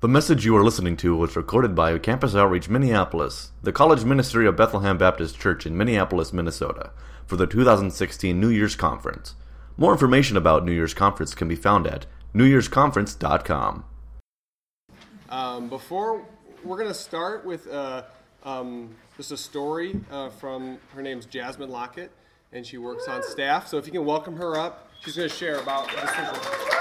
The message you are listening to was recorded by Campus Outreach Minneapolis, the college ministry of Bethlehem Baptist Church in Minneapolis, Minnesota, for the 2016 New Year's Conference. More information about New Year's Conference can be found at newyearsconference.com. Um, before we're going to start with uh, um, just a story uh, from her name's Jasmine Lockett, and she works on staff. So if you can welcome her up, she's going to share about this.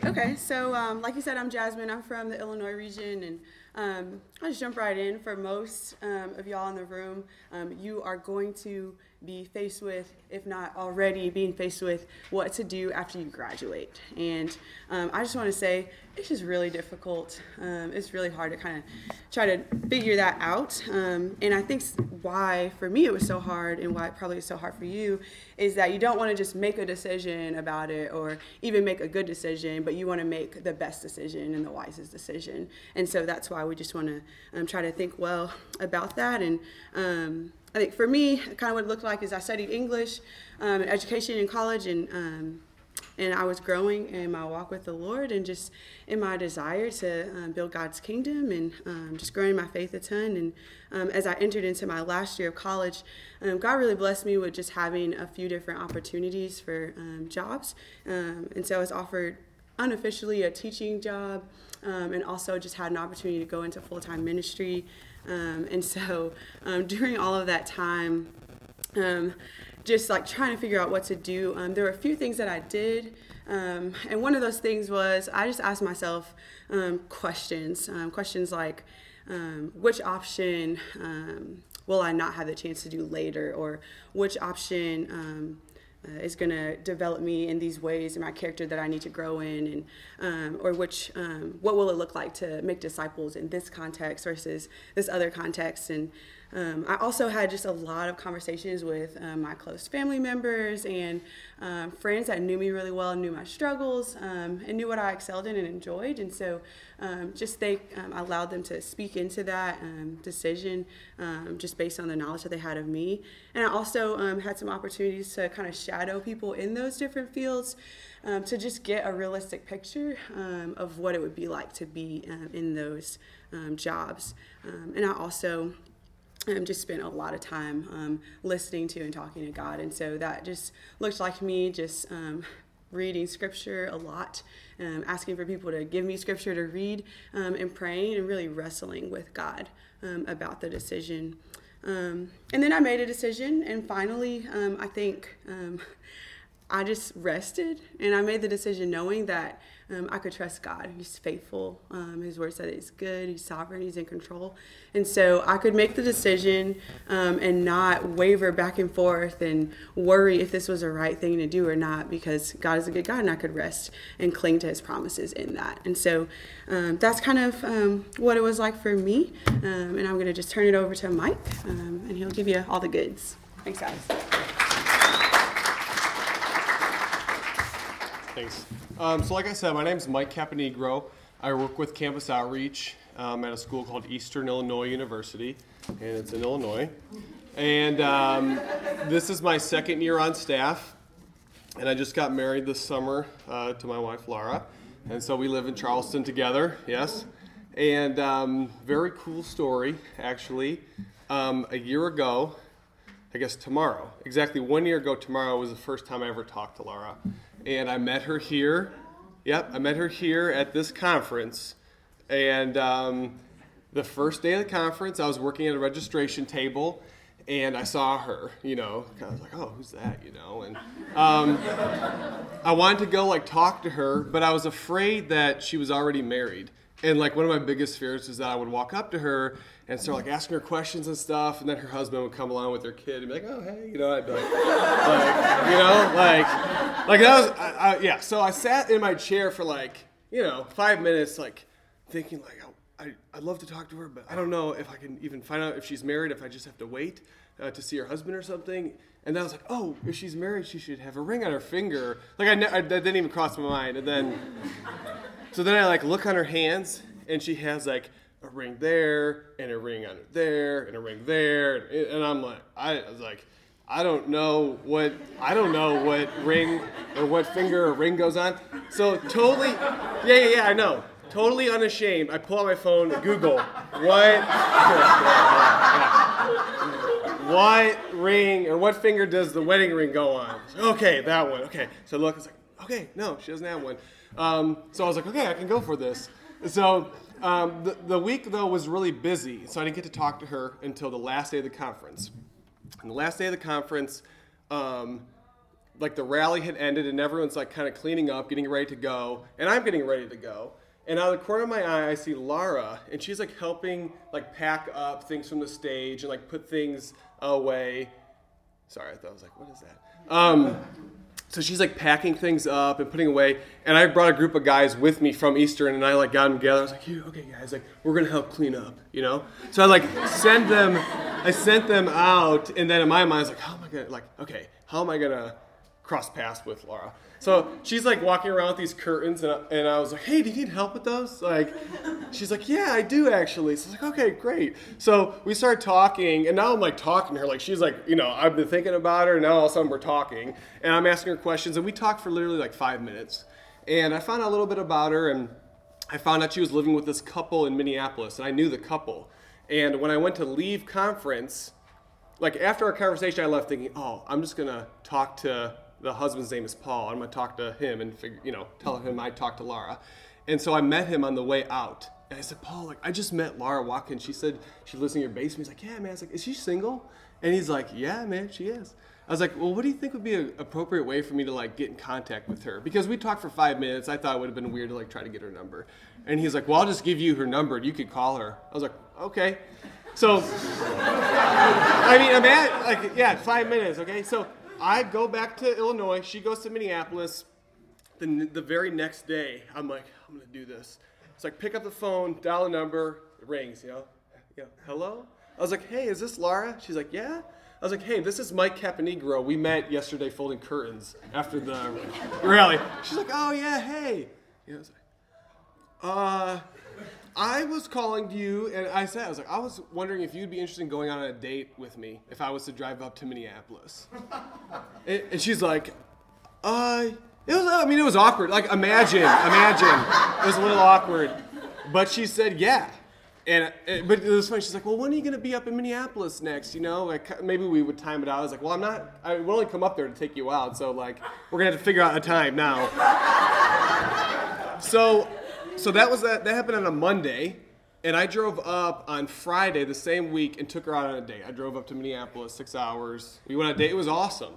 Hey, okay, so um, like you said, I'm Jasmine. I'm from the Illinois region, and um, I'll just jump right in. For most um, of y'all in the room, um, you are going to be faced with, if not already being faced with, what to do after you graduate. And um, I just want to say it's just really difficult. Um, it's really hard to kind of try to figure that out. Um, and I think why, for me, it was so hard, and why it probably is so hard for you, is that you don't want to just make a decision about it or even make a good decision, but you want to make the best decision and the wisest decision. And so that's why we just want to um, try to think well about that. And um, I think for me, kind of what it looked like is I studied English um, education in college, and um, and I was growing in my walk with the Lord, and just in my desire to um, build God's kingdom, and um, just growing my faith a ton. And um, as I entered into my last year of college, um, God really blessed me with just having a few different opportunities for jobs, and so I was offered unofficially a teaching job, and also just had an opportunity to go into full time ministry. Um, and so um, during all of that time, um, just like trying to figure out what to do, um, there were a few things that I did. Um, and one of those things was I just asked myself um, questions, questions like, which option will I not have the chance to do later, or which option uh, is going to develop me in these ways and my character that I need to grow in, and um, or which um, what will it look like to make disciples in this context versus this other context, and um, I also had just a lot of conversations with um, my close family members and um, friends that knew me really well, and knew my struggles, um, and knew what I excelled in and enjoyed. And so, um, just they allowed them to speak into that decision just based on the knowledge that they had of me. And I also had some opportunities to kind of shadow people in those different fields. to just get a realistic picture of what it would be like to be in those jobs. and I also um, just spent a lot of time um, listening to and talking to God. And so that just looked like me just um, reading scripture a lot, um, asking for people to give me scripture to read, um, and praying and really wrestling with God um, about the decision. and then I made a decision, and finally, I think I just rested and I made the decision knowing that um, I could trust God. He's faithful. Um, his word said He's good, He's sovereign, He's in control. And so I could make the decision um, and not waver back and forth and worry if this was the right thing to do or not because God is a good God and I could rest and cling to His promises in that. And so um, that's kind of um, what it was like for me. Um, and I'm going to just turn it over to Mike and he'll give you all the goods. Thanks, guys. Thanks. Um, so, like I said, my name is Mike Caponigro. I work with Campus Outreach um, at a school called Eastern Illinois University, and it's in Illinois. And um, this is my second year on staff, and I just got married this summer uh, to my wife Laura, and so we live in Charleston together. Yes, and um, very cool story actually. Um, a year ago, I guess tomorrow, exactly one year ago tomorrow was the first time I ever talked to Laura and I met her here. Yep, I met her here at this conference. And um, the first day of the conference, I was working at a registration table and I saw her, you know, I was like, oh, who's that, you know? And um, I wanted to go like talk to her, but I was afraid that she was already married. And like one of my biggest fears was that I would walk up to her and start like asking her questions and stuff, and then her husband would come along with their kid and be like, "Oh, hey," you know, I'd be like, like you know, like, like that was, I, I, yeah. So I sat in my chair for like, you know, five minutes, like thinking like, oh, I, I'd love to talk to her, but I don't know if I can even find out if she's married, if I just have to wait uh, to see her husband or something. And then I was like, oh, if she's married, she should have a ring on her finger. Like I, ne- I that didn't even cross my mind. And then so then I like look on her hands, and she has like a ring there, and a ring on there, and a ring there, and I'm like, I was like, I don't know what I don't know what ring or what finger a ring goes on. So totally, yeah, yeah, yeah. I know. Totally unashamed. I pull out my phone, Google what what ring or what finger does the wedding ring go on? Okay, that one. Okay, so look, it's like okay, no, she doesn't have one. Um, so I was like, okay, I can go for this. So um, the, the week though was really busy, so I didn't get to talk to her until the last day of the conference. And the last day of the conference, um, like the rally had ended and everyone's like kind of cleaning up, getting ready to go, and I'm getting ready to go. And out of the corner of my eye, I see Laura, and she's like helping like pack up things from the stage and like put things away. Sorry, I thought I was like, what is that? Um, so she's like packing things up and putting away, and I brought a group of guys with me from Eastern, and I like got them together. I was like, okay, guys, like we're gonna help clean up, you know. So I like send them, I sent them out, and then in my mind, I was like, how am I gonna like, okay, how am I gonna cross paths with Laura? So she's like walking around with these curtains, and I, and I was like, hey, do you need help with those? Like, she's like, yeah, I do actually. So I was like, okay, great. So we started talking, and now I'm like talking to her. Like, she's like, you know, I've been thinking about her, and now all of a sudden we're talking, and I'm asking her questions, and we talked for literally like five minutes. And I found out a little bit about her, and I found out she was living with this couple in Minneapolis, and I knew the couple. And when I went to leave conference, like after our conversation, I left thinking, oh, I'm just gonna talk to the husband's name is Paul. I'm gonna talk to him and figure, you know, tell him I talked to Laura. And so I met him on the way out. And I said, Paul, like I just met Laura walking. She said she lives in your basement. He's like, yeah, man. I was like, is she single? And he's like, yeah, man, she is. I was like, well, what do you think would be an appropriate way for me to like get in contact with her? Because we talked for five minutes. I thought it would have been weird to like try to get her number. And he's like, well, I'll just give you her number and you could call her. I was like, okay. So, I mean, I'm at like, yeah, five minutes, okay? So I go back to Illinois. She goes to Minneapolis. The, the very next day, I'm like, I'm gonna do this. It's like, pick up the phone, dial a number, it rings, you know, you know, hello? I was like, hey, is this Laura? She's like, yeah. I was like, hey, this is Mike Caponigro. We met yesterday folding curtains after the rally. She's like, oh yeah, hey. You know, I was like, uh, I was calling you, and I said, I was like, I was wondering if you'd be interested in going on a date with me if I was to drive up to Minneapolis. and, and she's like, uh, it was. I mean, it was awkward. Like, imagine, imagine, it was a little awkward, but she said, yeah. And but it was funny. She's like, "Well, when are you going to be up in Minneapolis next? You know, like maybe we would time it out." I was like, "Well, I'm not. I would only come up there to take you out. So like, we're gonna have to figure out a time now." so so that was that. That happened on a Monday, and I drove up on Friday the same week and took her out on a date. I drove up to Minneapolis, six hours. We went on a date. It was awesome.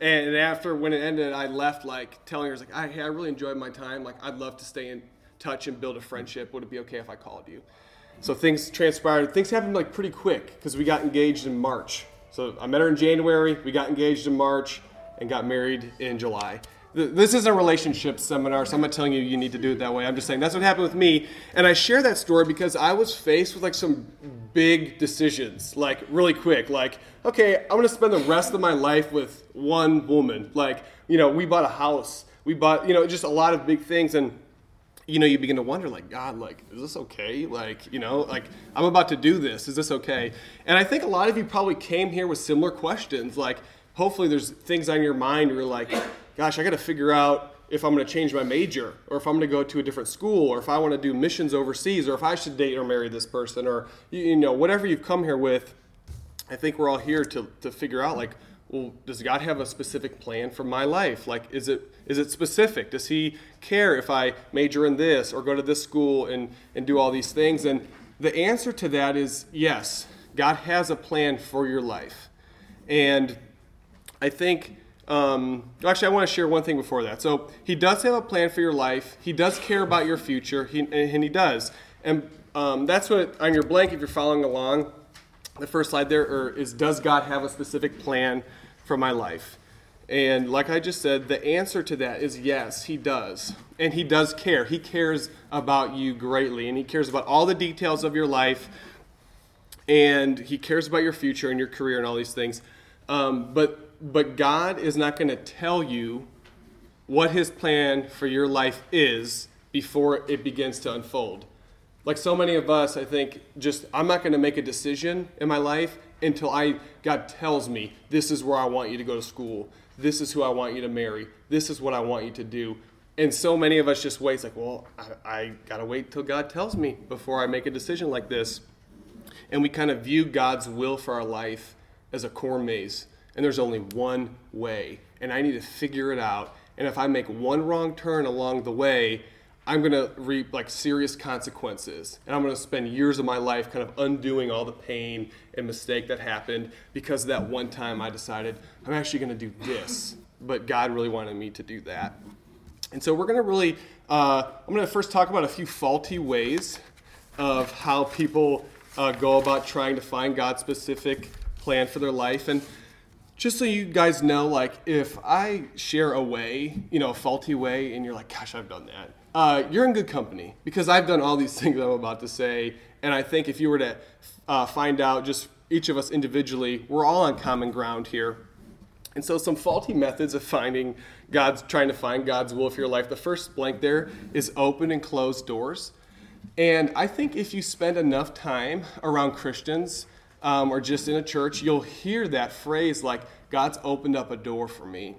And after when it ended, I left like telling her, like, I, hey, I really enjoyed my time. Like, I'd love to stay in touch and build a friendship. Would it be okay if I called you? So things transpired. Things happened like pretty quick because we got engaged in March. So I met her in January. We got engaged in March and got married in July this is a relationship seminar, so I'm not telling you you need to do it that way. I'm just saying that's what happened with me. And I share that story because I was faced with like some big decisions, like really quick. Like, okay, I'm gonna spend the rest of my life with one woman. Like, you know, we bought a house, we bought, you know, just a lot of big things. And, you know, you begin to wonder, like, God, like, is this okay? Like, you know, like, I'm about to do this. Is this okay? And I think a lot of you probably came here with similar questions. Like, hopefully there's things on your mind where you're like, gosh, I got to figure out if I'm going to change my major, or if I'm going to go to a different school, or if I want to do missions overseas, or if I should date or marry this person, or you know whatever you've come here with. I think we're all here to, to figure out like, well, does God have a specific plan for my life? Like, is it is it specific? Does He care if I major in this or go to this school and and do all these things? And the answer to that is yes. God has a plan for your life, and I think um, actually, I want to share one thing before that. So, he does have a plan for your life. He does care about your future, he, and he does. And um, that's what on your blank, if you're following along, the first slide there is Does God have a specific plan for my life? And like I just said, the answer to that is yes, he does. And he does care. He cares about you greatly, and he cares about all the details of your life, and he cares about your future and your career and all these things. Um, but but God is not going to tell you what his plan for your life is before it begins to unfold. Like so many of us, I think just I'm not going to make a decision in my life until I God tells me this is where I want you to go to school. This is who I want you to marry. This is what I want you to do. And so many of us just wait. It's like, well, I, I got to wait till God tells me before I make a decision like this. And we kind of view God's will for our life as a corn maze. And there's only one way. And I need to figure it out. And if I make one wrong turn along the way, I'm to reap like serious consequences. And I'm to spend years of my life kind of undoing all the pain and mistake that happened because that one time I decided I'm actually to do this. But God really wanted me to do that. And so we're to really, uh, I'm to first talk about a few faulty ways of how people uh, go about trying to find God's specific plan for their life. And just so you guys know, like if I share a way, you know, a faulty way, and you're like, gosh, I've done that, uh, you're in good company because I've done all these things I'm about to say. And I think if you were to uh, find out just each of us individually, we're all on common ground here. And so, some faulty methods of finding God's, trying to find God's will for your life. The first blank there is open and closed doors. And I think if you spend enough time around Christians um, or just in a church, you'll hear that phrase like, God's opened up a door for me,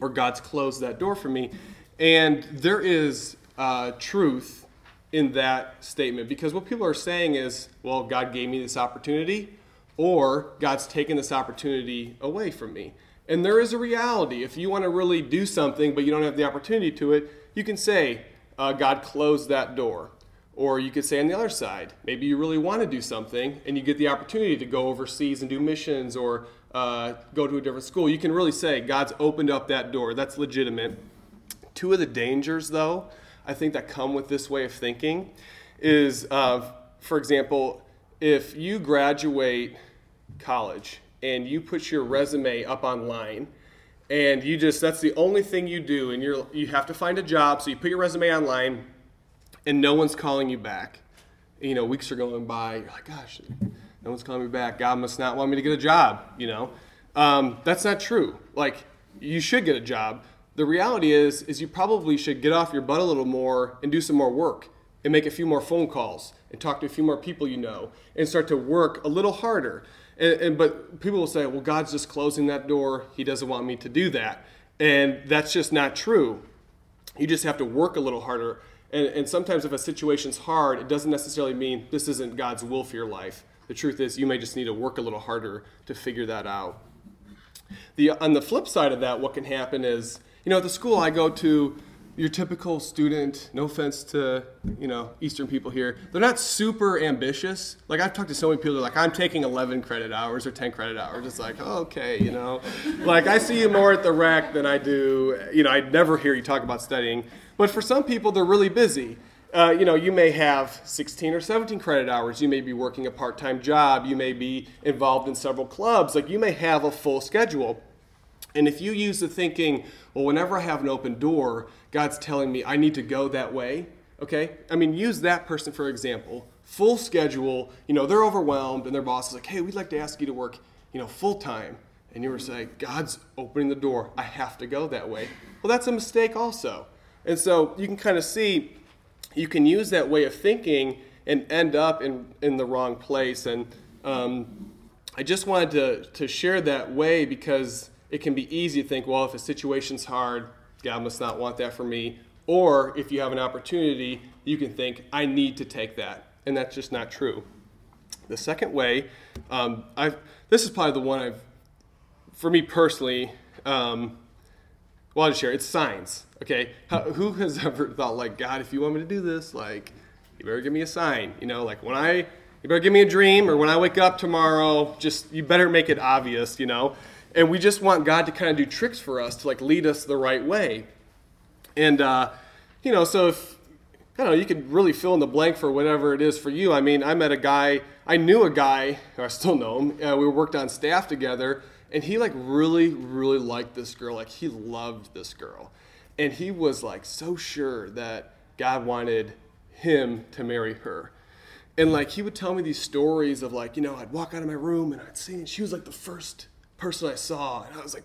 or God's closed that door for me. And there is uh, truth in that statement because what people are saying is, well, God gave me this opportunity, or God's taken this opportunity away from me. And there is a reality. If you want to really do something, but you don't have the opportunity to it, you can say, uh, God closed that door. Or you could say on the other side, maybe you really want to do something and you get the opportunity to go overseas and do missions or uh, go to a different school. You can really say, God's opened up that door. That's legitimate. Two of the dangers, though, I think that come with this way of thinking is, uh, for example, if you graduate college and you put your resume up online and you just that's the only thing you do and you're you have to find a job so you put your resume online and no one's calling you back you know weeks are going by you're like gosh no one's calling me back god must not want me to get a job you know um, that's not true like you should get a job the reality is is you probably should get off your butt a little more and do some more work and make a few more phone calls and talk to a few more people you know and start to work a little harder and, and, but people will say, well, God's just closing that door. He doesn't want me to do that. And that's just not true. You just have to work a little harder. And, and sometimes if a situation's hard, it doesn't necessarily mean this isn't God's will for your life. The truth is, you may just need to work a little harder to figure that out. The, on the flip side of that, what can happen is, you know, at the school I go to, your typical student, no offense to, you know, Eastern people here, they're not super ambitious. Like I've talked to so many people, they're like, I'm taking 11 credit hours or 10 credit hours. It's like, okay, you know, like I see you more at the rec than I do, you know, I never hear you talk about studying. But for some people, they're really busy. Uh, you know, you may have 16 or 17 credit hours. You may be working a part time job. You may be involved in several clubs. Like, you may have a full schedule. And if you use the thinking, well, whenever I have an open door, God's telling me I need to go that way, okay? I mean, use that person for example. Full schedule, you know, they're overwhelmed and their boss is like, hey, we'd like to ask you to work, you know, full time. And you were saying, God's opening the door. I have to go that way. Well, that's a mistake also. And so you can kind of see you can use that way of thinking and end up in, in the wrong place. And um, I just wanted to, to share that way because it can be easy to think, well, if a situation's hard, God must not want that for me. Or if you have an opportunity, you can think, I need to take that. And that's just not true. The second way, um, I've, this is probably the one I've, for me personally, um, well, I'll just share. It's signs. Okay, How, who has ever thought like, God, if you want me to do this, like, you better give me a sign. You know, like when I, you better give me a dream, or when I wake up tomorrow, just you better make it obvious. You know, and we just want God to kind of do tricks for us to like lead us the right way. And uh, you know, so if I don't know, you could really fill in the blank for whatever it is for you. I mean, I met a guy, I knew a guy, I still know him. Uh, we worked on staff together, and he like really, really liked this girl. Like he loved this girl, and he was like so sure that God wanted him to marry her. And like he would tell me these stories of like, you know, I'd walk out of my room and I'd see, and she was like the first person I saw, and I was like,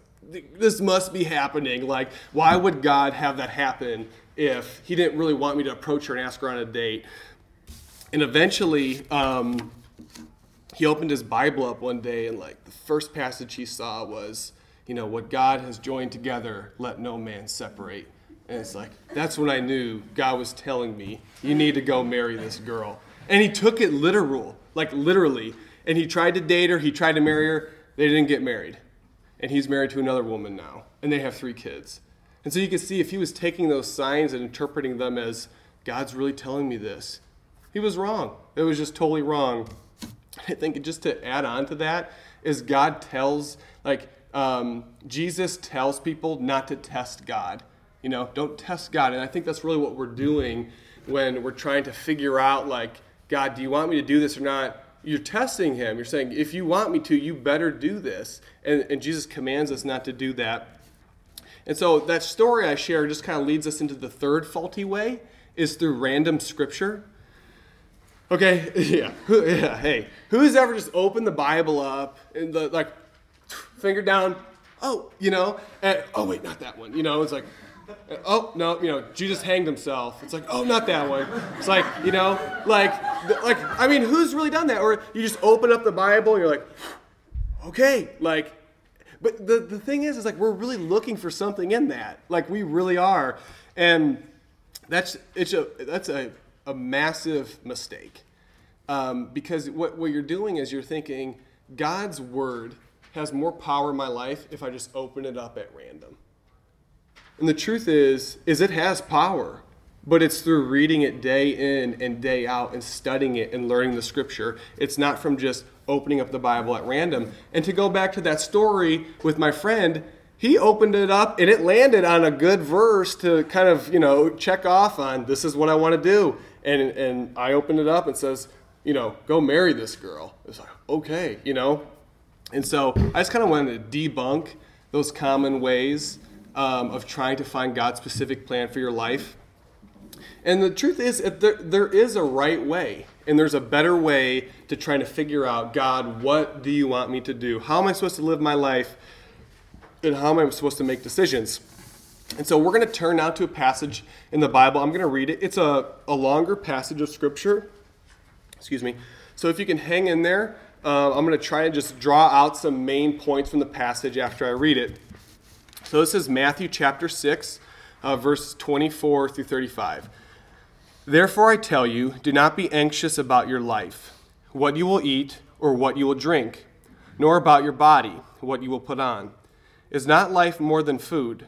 this must be happening. Like, why would God have that happen if He didn't really want me to approach her and ask her on a date? and eventually, um, he opened his Bible up one day, and like the first passage he saw was, you know, what God has joined together, let no man separate. And it's like, that's when I knew God was telling me, you need to go marry this girl. And he took it literal, like literally. And he tried to date her, he tried to marry her. They didn't get married. And he's married to another woman now. And they have three kids. And so you can see if he was taking those signs and interpreting them as, God's really telling me this, he was wrong. It was just totally wrong. I think just to add on to that is God tells, like, um, Jesus tells people not to test God. You know, don't test God. And I think that's really what we're doing when we're trying to figure out, like, God, do you want me to do this or not? You're testing him. You're saying, if you want me to, you better do this. And, and Jesus commands us not to do that. And so that story I share just kind of leads us into the third faulty way is through random scripture. Okay, yeah, yeah. Hey, who's ever just opened the Bible up and the, like finger down? Oh, you know, and, oh wait, not that one. You know, it's like, oh no, you know, Jesus hanged himself. It's like, oh, not that one. It's like, you know, like, like I mean, who's really done that? Or you just open up the Bible and you're like, okay, like, but the the thing is, is like we're really looking for something in that. Like we really are, and that's it's a that's a a massive mistake. Um, because what, what you're doing is you're thinking God's word has more power in my life if I just open it up at random. And the truth is, is it has power, but it's through reading it day in and day out and studying it and learning the scripture. It's not from just opening up the Bible at random. And to go back to that story with my friend, he opened it up and it landed on a good verse to kind of, you know, check off on this is what I want to do. And, and I opened it up and says, you know, go marry this girl. It's like, okay, you know. And so I just kind of wanted to debunk those common ways um, of trying to find God's specific plan for your life. And the truth is, there, there is a right way, and there's a better way to trying to figure out God, what do you want me to do? How am I supposed to live my life? And how am I supposed to make decisions? And so we're going to turn now to a passage in the Bible. I'm going to read it. It's a, a longer passage of Scripture. Excuse me. So if you can hang in there, uh, I'm going to try and just draw out some main points from the passage after I read it. So this is Matthew chapter 6, uh, verse 24 through 35. Therefore I tell you, do not be anxious about your life, what you will eat or what you will drink, nor about your body, what you will put on. Is not life more than food?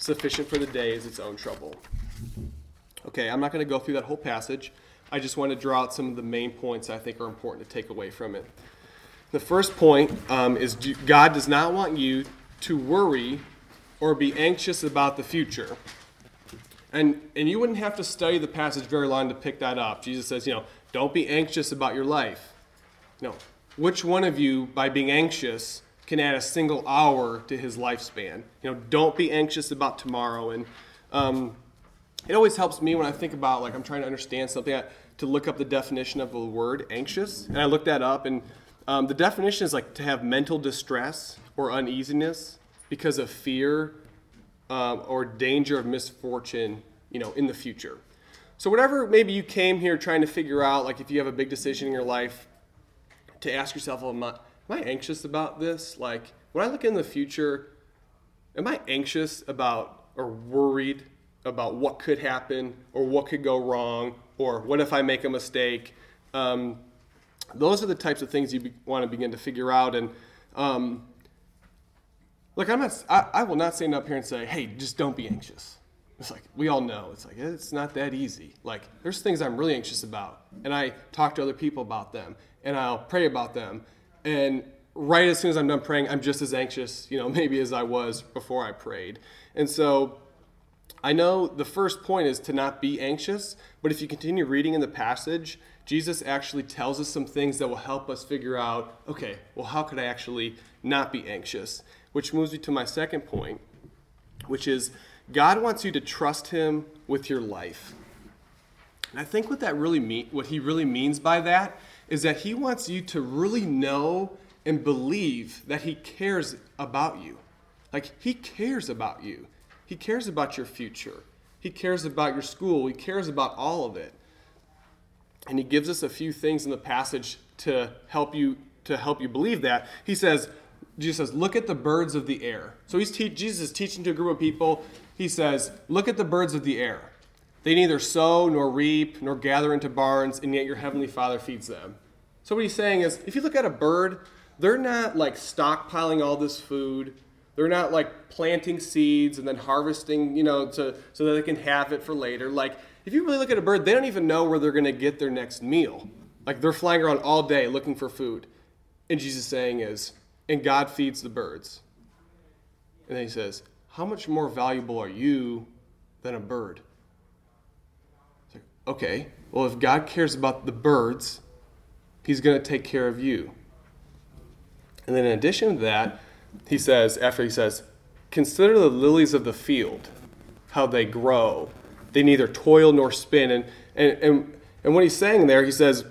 Sufficient for the day is its own trouble. Okay, I'm not going to go through that whole passage. I just want to draw out some of the main points I think are important to take away from it. The first point um, is God does not want you to worry or be anxious about the future. And, and you wouldn't have to study the passage very long to pick that up. Jesus says, you know, don't be anxious about your life. No. Which one of you, by being anxious, can add a single hour to his lifespan. You know, don't be anxious about tomorrow. And um, it always helps me when I think about, like, I'm trying to understand something, to look up the definition of the word anxious. And I looked that up, and um, the definition is like to have mental distress or uneasiness because of fear um, or danger of misfortune, you know, in the future. So whatever maybe you came here trying to figure out, like if you have a big decision in your life, to ask yourself, well, I anxious about this? Like, when I look in the future, am I anxious about or worried about what could happen or what could go wrong or what if I make a mistake? Um, those are the types of things you be, want to begin to figure out. And um, look, I'm not, I, I will not stand up here and say, hey, just don't be anxious. It's like, we all know. It's like, it's not that easy. Like, there's things I'm really anxious about. And I talk to other people about them. And I'll pray about them. And right as soon as I'm done praying, I'm just as anxious, you know, maybe as I was before I prayed. And so I know the first point is to not be anxious, but if you continue reading in the passage, Jesus actually tells us some things that will help us figure out okay, well, how could I actually not be anxious? Which moves me to my second point, which is God wants you to trust Him with your life. And I think what that really mean, what He really means by that is that He wants you to really know and believe that He cares about you. Like, He cares about you. He cares about your future. He cares about your school. He cares about all of it. And he gives us a few things in the passage to help you to help you believe that. He says, Jesus says, look at the birds of the air. So he's te- Jesus is teaching to a group of people. He says, look at the birds of the air. They neither sow nor reap nor gather into barns, and yet your heavenly Father feeds them. So what he's saying is, if you look at a bird, they're not like stockpiling all this food. They're not like planting seeds and then harvesting, you know, to, so that they can have it for later. Like, if you really look at a bird, they don't even know where they're going to get their next meal. Like, they're flying around all day looking for food. And Jesus saying is, and God feeds the birds. And then he says, How much more valuable are you than a bird? Okay, well, if God cares about the birds, he's going to take care of you. And then in addition to that, he says, after he says, Consider the lilies of the field, how they grow. They neither toil nor spin. And, and, and, and what he's saying there, he says,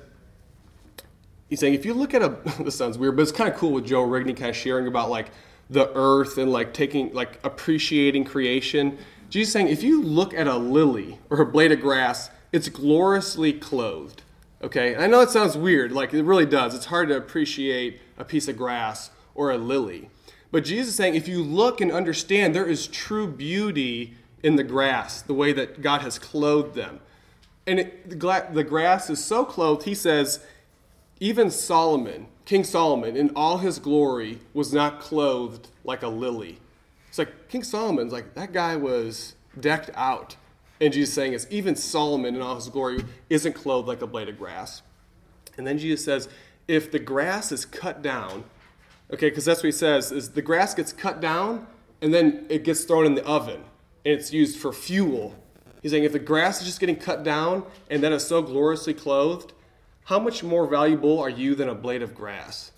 He's saying, if you look at a, this sounds weird, but it's kind of cool with Joe Rigney kind of sharing about like the earth and like taking, like appreciating creation. Jesus saying, if you look at a lily or a blade of grass, it's gloriously clothed. Okay, I know it sounds weird, like it really does. It's hard to appreciate a piece of grass or a lily. But Jesus is saying, if you look and understand, there is true beauty in the grass, the way that God has clothed them. And it, the grass is so clothed, he says, even Solomon, King Solomon, in all his glory, was not clothed like a lily. It's like King Solomon's like, that guy was decked out. And Jesus saying is, even Solomon in all his glory isn't clothed like a blade of grass. And then Jesus says, if the grass is cut down, Okay, because that's what he says is the grass gets cut down and then it gets thrown in the oven and it's used for fuel. He's saying if the grass is just getting cut down and then it's so gloriously clothed, how much more valuable are you than a blade of grass?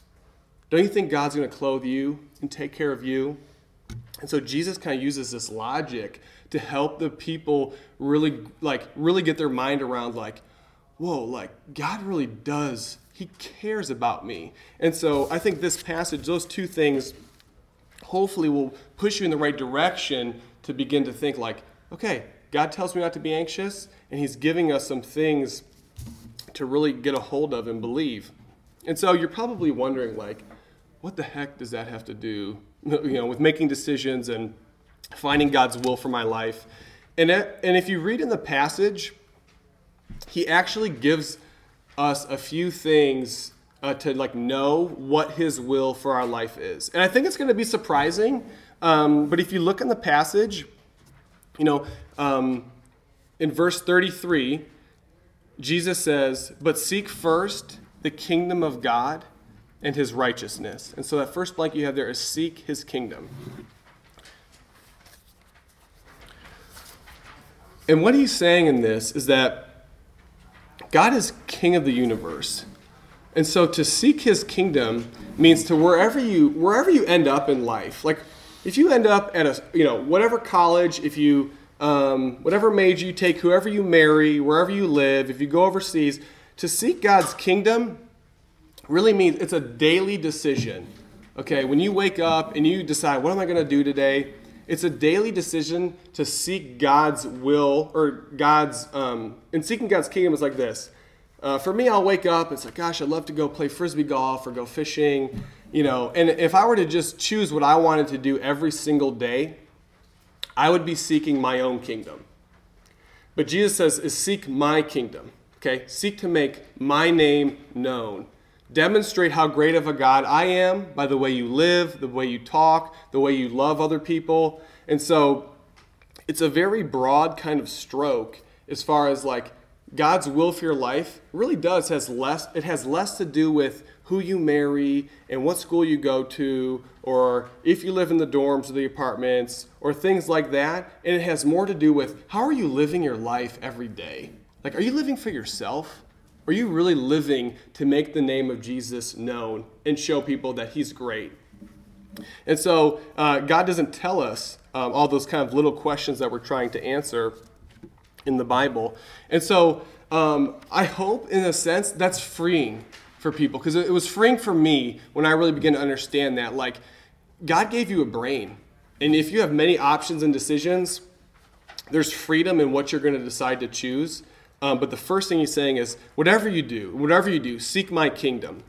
Don't you think God's going to clothe you and take care of you? And so Jesus kind of uses this logic to help the people really like really get their mind around like, whoa, like God really does he cares about me. And so I think this passage, those two things, hopefully will push you in the right direction to begin to think like, okay, God tells me not to be anxious, and He's giving us some things to really get a hold of and believe. And so you're probably wondering, like, what the heck does that have to do, you know, with making decisions and finding God's will for my life? And, it, and if you read in the passage, he actually gives us a few things uh, to like know what his will for our life is and i think it's going to be surprising um, but if you look in the passage you know um, in verse 33 jesus says but seek first the kingdom of god and his righteousness and so that first blank you have there is seek his kingdom and what he's saying in this is that God is king of the universe. And so to seek his kingdom means to wherever you wherever you end up in life. Like if you end up at a you know whatever college, if you um, whatever major you take, whoever you marry, wherever you live, if you go overseas, to seek God's kingdom really means it's a daily decision. Okay, when you wake up and you decide, what am I going to do today? It's a daily decision to seek God's will or God's, um, and seeking God's kingdom is like this. Uh, for me, I'll wake up, it's like, gosh, I'd love to go play frisbee golf or go fishing, you know. And if I were to just choose what I wanted to do every single day, I would be seeking my own kingdom. But Jesus says, is seek my kingdom. Okay? Seek to make my name known. Demonstrate how great of a God I am by the way you live, the way you talk, the way you love other people. And so it's a very broad kind of stroke as far as like God's will for your life really does has less it has less to do with who you marry and what school you go to or if you live in the dorms or the apartments or things like that. And it has more to do with how are you living your life every day? Like are you living for yourself are you really living to make the name of jesus known and show people that he's great and so uh, god doesn't tell us um, all those kind of little questions that we're trying to answer in the bible and so um, i hope in a sense that's freeing for people because it was freeing for me when I really began to understand that. Like, God gave you a brain, and if you have many options and decisions, there's freedom in what you're going to decide to choose. Um, but the first thing he's saying is, whatever you do, whatever you do, seek my kingdom.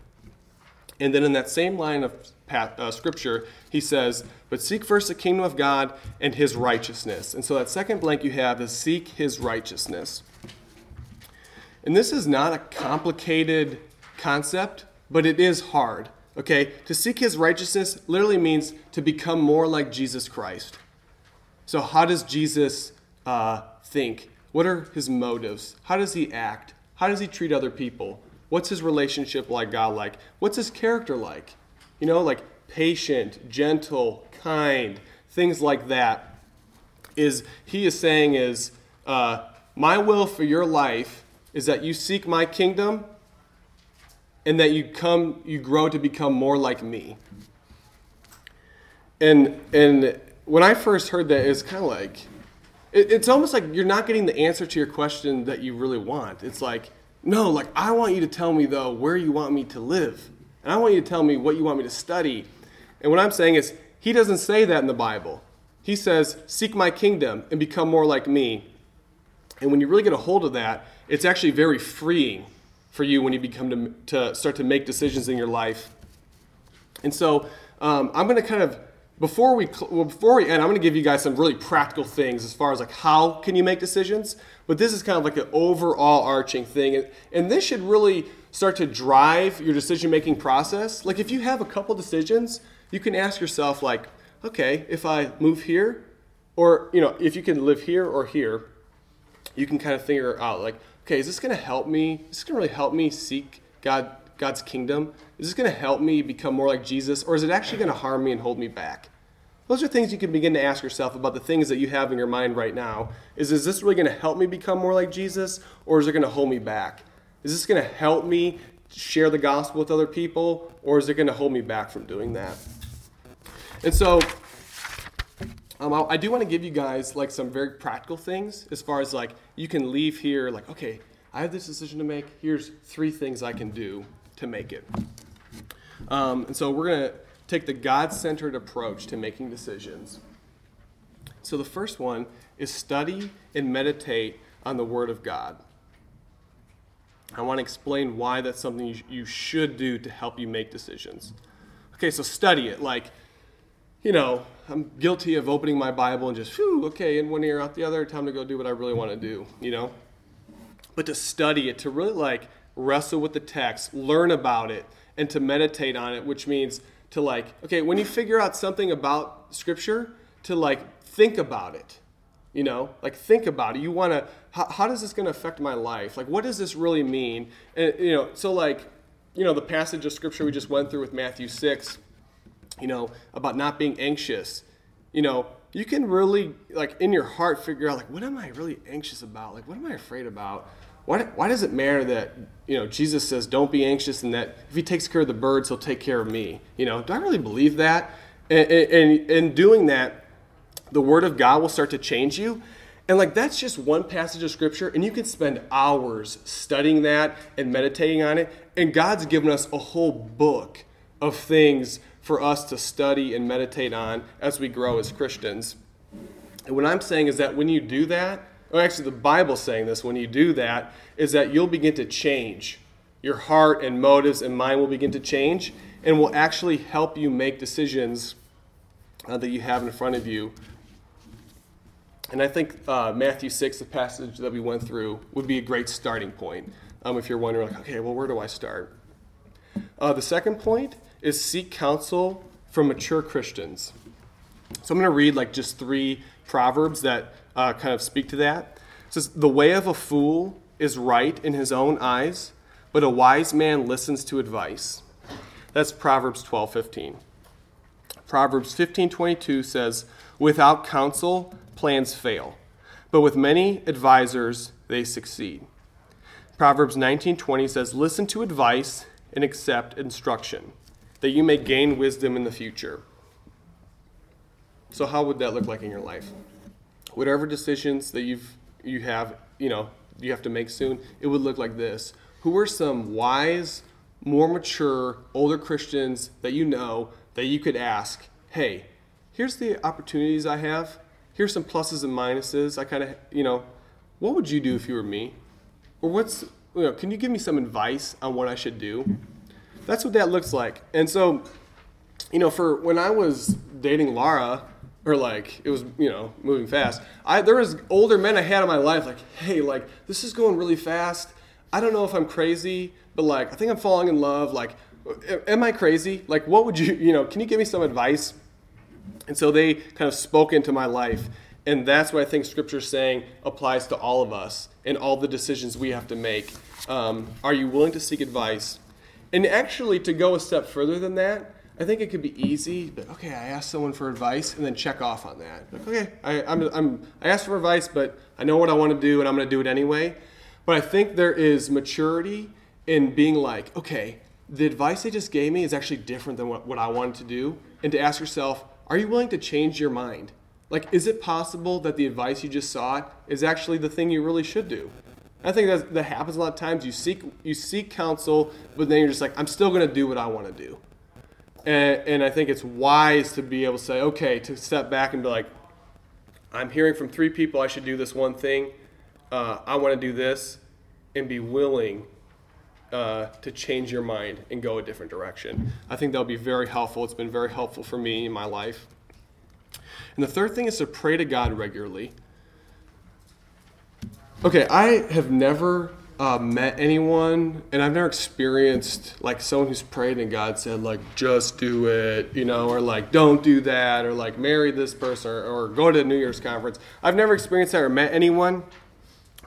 And then in that same line of uh, scripture, he says, But seek first the kingdom of God and his righteousness. And so that second blank you have is seek his righteousness. And this is not a complicated concept, but it is hard. Okay? To seek his righteousness literally means to become more like Jesus Christ. So, how does Jesus uh, think? What are his motives? How does he act? How does he treat other people? What's his relationship like God like? What's his character like? You know, like patient, gentle, kind, things like that. Is he is saying is uh, my will for your life is that you seek my kingdom and that you come you grow to become more like me and and when i first heard that it's kind of like it, it's almost like you're not getting the answer to your question that you really want. It's like no like i want you to tell me though where you want me to live. And i want you to tell me what you want me to study. And what i'm saying is he doesn't say that in the bible. He says seek my kingdom and become more like me. And when you really get a hold of that it's actually very freeing for you when you become to, to start to make decisions in your life. And so um, I'm going to kind of before we well, before we end, I'm going to give you guys some really practical things as far as like how can you make decisions. But this is kind of like an overall arching thing, and, and this should really start to drive your decision making process. Like if you have a couple decisions, you can ask yourself like, okay, if I move here, or you know, if you can live here or here, you can kind of figure out like, okay, is this going to help me? Is this going to really help me seek God, God's kingdom? Is this going to help me become more like Jesus? Or is it actually going to harm me and hold me back? Those are things you can begin to ask yourself about the things that you have in your mind right now. Is, is this really going to help me become more like Jesus? Or is it going to hold me back? Is this going to help me share the gospel with other people? Or is it going to hold me back from doing that? And so um, I, I do want to give you guys like some very practical things as far as like you can leave here like okay I have this decision to make. Here's three things I can do to make it. Um, and so we're gonna take the God-centered approach to making decisions. So the first one is study and meditate on the Word of God. I want to explain why that's something you, you should do to help you make decisions. Okay, so study it. Like, you know, I'm guilty of opening my Bible and just, whew, okay, in one ear, out the other, time to go do what I really want to do, you know? But to study it, to really like wrestle with the text, learn about it, and to meditate on it, which means to like, okay, when you figure out something about Scripture, to like think about it, you know? Like think about it. You want to, how, is this going to affect my life? Like, what does this really mean? And, you know, so like, you know, the passage of Scripture we just went through with Matthew 6 you know, about not being anxious, you know, you can really, like, in your heart figure out, like, what am I really anxious about? Like, what am I afraid about? Why, why does it matter that, you know, Jesus says, don't be anxious and that if he takes care of the birds, he'll take care of me? You know, do I really believe that? And in doing that, the word of God will start to change you. And like that's just one passage of scripture, and you can spend hours studying that and meditating on it. And God's given us a whole book of things for us to study and meditate on as we grow as Christians. And what I'm saying is that when you do that, or actually the Bible's saying this, when you do that, is that you'll begin to change. Your heart and motives and mind will begin to change and will actually help you make decisions uh, that you have in front of you. And I think uh, Matthew 6, the passage that we went through, would be a great starting point um, if you're wondering, like, okay, well, where do I start? Uh, the second point is seek counsel from mature Christians. So I'm going to read like just three proverbs that uh, kind of speak to that. It says, The way of a fool is right in his own eyes, but a wise man listens to advice. That's Proverbs 12 15. Proverbs 15 22 says, Without counsel, plans fail, but with many advisers, they succeed. Proverbs 19:20 says, "Listen to advice and accept instruction, that you may gain wisdom in the future." So how would that look like in your life? Whatever decisions that you've you have, you know, you have to make soon, it would look like this. Who are some wise, more mature, older Christians that you know that you could ask, "Hey, here's the opportunities I have here's some pluses and minuses. I kind of, you know, what would you do if you were me? Or what's, you know, can you give me some advice on what I should do? That's what that looks like. And so, you know, for when I was dating Laura, or like it was, you know, moving fast, I there was older men I had in my life like, hey, like this is going really fast. I don't know if I'm crazy, but like I think I'm falling in love. Like, am I crazy? Like, what would you, you know, can you give me some advice? And so they kind of spoke into my life. And that's what I think Scripture saying applies to all of us and all the decisions we have to make. Um, are you willing to seek advice? And actually, to go a step further than that, I think it could be easy, but okay, I asked someone for advice and then check off on that. Like, okay, I, I'm, I'm, I asked for advice, but I know what I want to do and I'm going to do it anyway. But I think there is maturity in being like, okay, the advice they just gave me is actually different than what, what I wanted to do. And to ask yourself, are you willing to change your mind? Like, is it possible that the advice you just sought is actually the thing you really should do? I think that, that happens a lot of times. You seek you seek counsel, but then you're just like, I'm still going to do what I want to do. And, and I think it's wise to be able to say, okay, to step back and be like, I'm hearing from three people I should do this one thing. Uh, I want to do this, and be willing uh, to change your mind and go a different direction. I think that'll be very helpful. It's been very helpful for me in my life. And the third thing is to pray to God regularly. Okay, I have never uh, met anyone, and I've never experienced like someone who's prayed and God said like just do it, you know, or like don't do that, or like marry this person, or, or go to the New Year's conference. I've never experienced that or met anyone.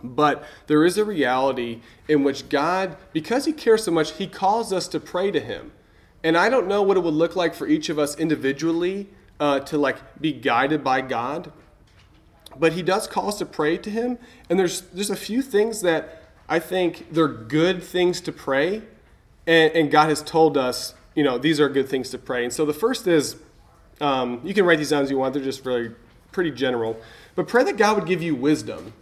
But there is a reality in which God, because He cares so much, He calls us to pray to Him. And I don't know what it would look like for each of us individually uh, to like be guided by God. But He does call us to pray to Him. And there's there's a few things that I think they're good things to pray, and, and God has told us, you know, these are good things to pray. And so the first is, um, you can write these down as you want. They're just really pretty general. But pray that God would give you wisdom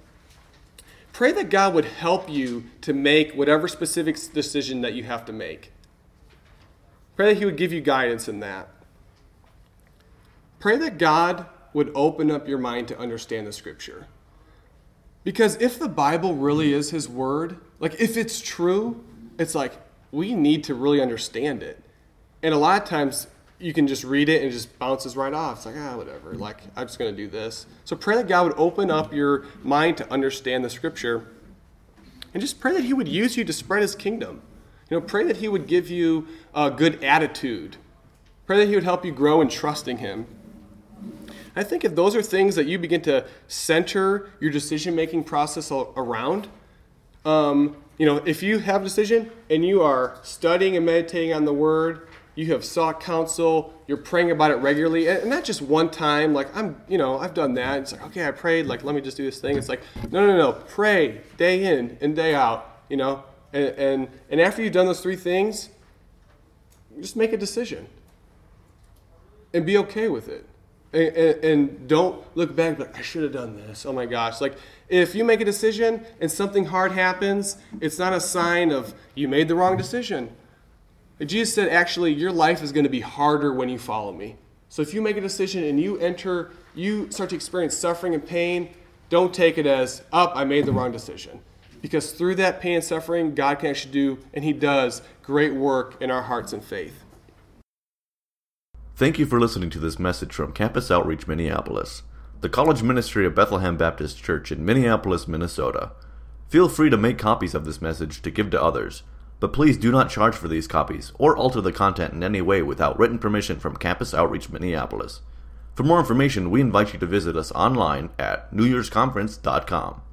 Pray that God would help you to make whatever specific decision that you have to make. Pray that He would give you guidance in that. Pray that God would open up your mind to understand the Scripture. Because if the Bible really is His Word, like if it's true, it's like we need to really understand it. And a lot of times you can just read it and it just bounces right off. It's like, ah, whatever. Like, I'm just going to do this. So pray that God would open up your mind to understand the scripture. And just pray that He would use you to spread His kingdom. You know, pray that He would give you a good attitude. Pray that He would help you grow in trusting Him. I think if those are things that you begin to center your decision making process around, um, you know, if you have a decision and you are studying and meditating on the Word, you have sought counsel, you're praying about it regularly, and not just one time, like I'm, you know, I've done that. It's like, okay, I prayed, like, let me just do this thing. It's like, no, no, no, pray day in and day out, you know, and, and, and after you've done those three things, just make a decision and be okay with it. And, and, and don't look back like, I should have done this. Oh my gosh. Like, if you make a decision and something hard happens, it's not a sign of you made the wrong decision Jesus said, actually, your life is going to be harder when you follow me. So if you make a decision and you enter, you start to experience suffering and pain, don't take it as, up, oh, I made the wrong decision. Because through that pain and suffering, God can actually do, and He does, great work in our hearts and faith. Thank you for listening to this message from Campus Outreach Minneapolis. the college ministry of Bethlehem Baptist Church in Minneapolis, Minnesota. Feel free to make copies of this message to give to others, but please do not charge for these copies or alter the content in any way without written permission from Campus Outreach Minneapolis. For more information, we invite you to visit us online at newyearsconference.com.